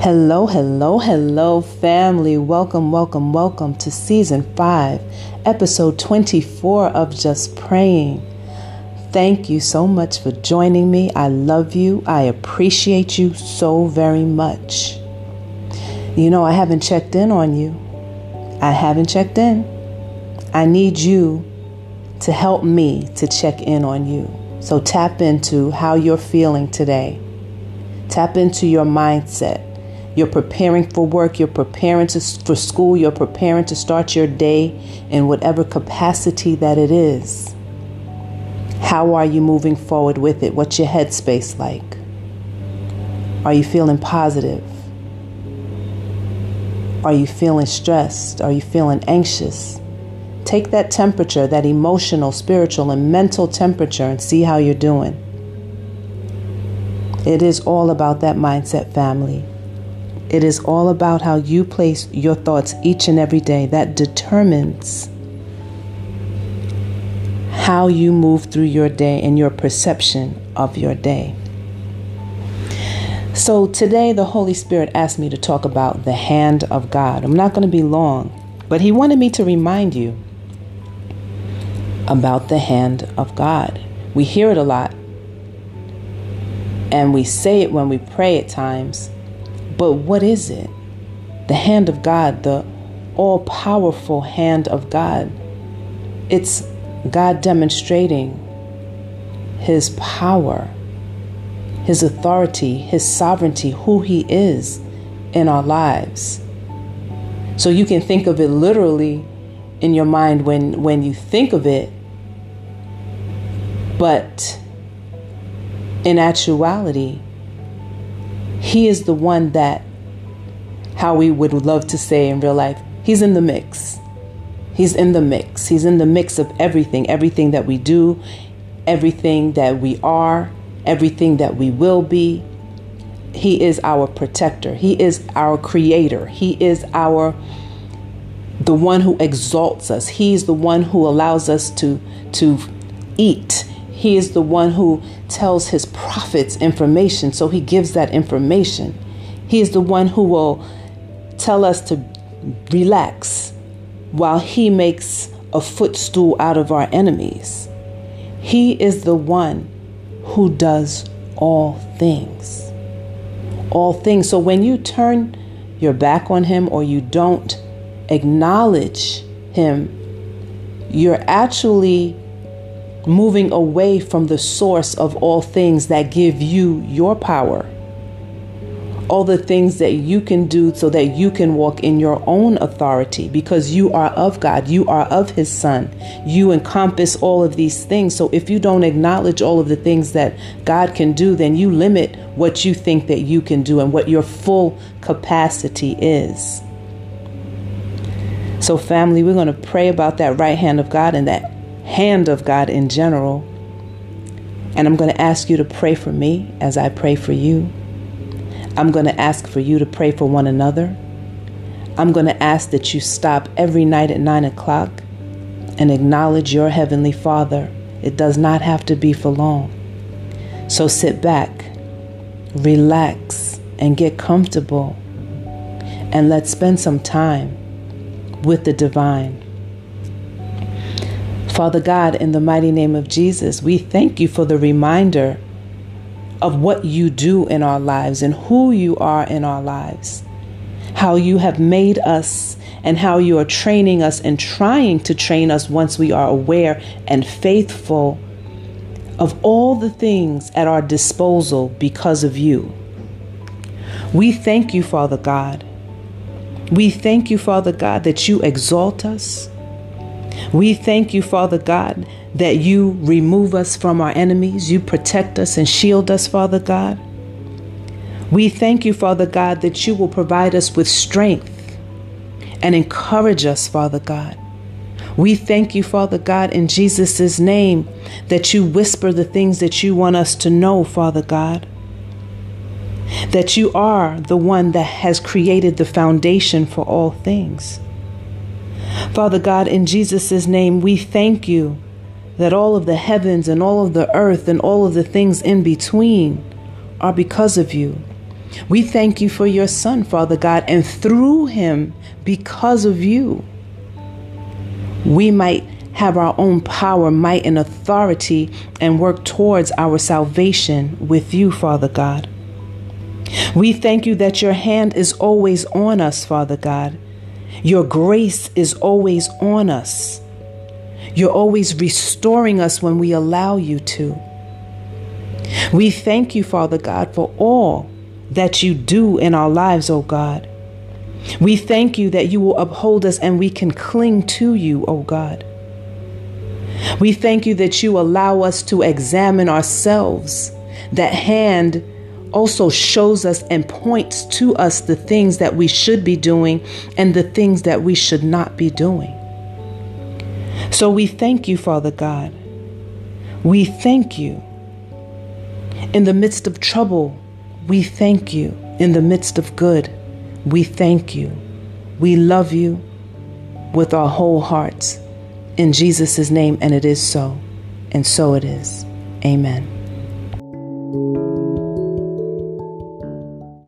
Hello, hello, hello, family. Welcome, welcome, welcome to season five, episode 24 of Just Praying. Thank you so much for joining me. I love you. I appreciate you so very much. You know, I haven't checked in on you. I haven't checked in. I need you to help me to check in on you. So tap into how you're feeling today. Tap into your mindset. You're preparing for work, you're preparing to, for school, you're preparing to start your day in whatever capacity that it is. How are you moving forward with it? What's your headspace like? Are you feeling positive? Are you feeling stressed? Are you feeling anxious? Take that temperature, that emotional, spiritual, and mental temperature, and see how you're doing. It is all about that mindset, family. It is all about how you place your thoughts each and every day that determines how you move through your day and your perception of your day. So, today the Holy Spirit asked me to talk about the hand of God. I'm not going to be long, but He wanted me to remind you about the hand of God. We hear it a lot, and we say it when we pray at times, but what is it? The hand of God, the all powerful hand of God. It's God demonstrating His power, His authority, His sovereignty, who He is in our lives. So you can think of it literally in your mind when, when you think of it, but in actuality, he is the one that, how we would love to say in real life, He's in the mix. He's in the mix. He's in the mix of everything, everything that we do, everything that we are, everything that we will be. He is our protector. He is our creator. He is our the one who exalts us. He's the one who allows us to to eat. He is the one who tells his prophets information, so he gives that information. He is the one who will tell us to relax while he makes a footstool out of our enemies. He is the one who does all things. All things. So when you turn your back on him or you don't acknowledge him, you're actually moving away from the source of all things that give you your power. All the things that you can do so that you can walk in your own authority because you are of God, you are of His Son. You encompass all of these things. So if you don't acknowledge all of the things that God can do, then you limit what you think that you can do and what your full capacity is. So, family, we're going to pray about that right hand of God and that hand of God in general. And I'm going to ask you to pray for me as I pray for you. I'm going to ask for you to pray for one another. I'm going to ask that you stop every night at 9 o'clock and acknowledge your Heavenly Father. It does not have to be for long. So sit back, relax, and get comfortable. And let's spend some time with the divine. Father God, in the mighty name of Jesus, we thank you for the reminder of what you do in our lives and who you are in our lives. How you have made us and how you are training us and trying to train us once we are aware and faithful of all the things at our disposal because of you. We thank you, Father God. We thank you, Father God, that you exalt us we thank you, Father God, that you remove us from our enemies, you protect us and shield us, Father God. We thank you, Father God, that you will provide us with strength and encourage us, Father God. We thank you, Father God, in Jesus' name, that you whisper the things that you want us to know, Father God. That you are the one that has created the foundation for all things. Father God, in Jesus' name, we thank you that all of the heavens and all of the earth and all of the things in between are because of you. We thank you for your Son, Father God, and through him, because of you, we might have our own power, might, and authority and work towards our salvation with you, Father God. We thank you that your hand is always on us, Father God. Your grace is always on us. You're always restoring us when we allow you to. We thank you, Father God, for all that you do in our lives, O God. We thank you that you will uphold us and we can cling to you, O God. We thank you that you allow us to examine ourselves. That hand also shows us and points to us the things that we should be doing and the things that we should not be doing. So we thank you, Father God. We thank you. In the midst of trouble, we thank you. In the midst of good, we thank you. We love you with our whole hearts. In Jesus' name, and it is so, and so it is. Amen.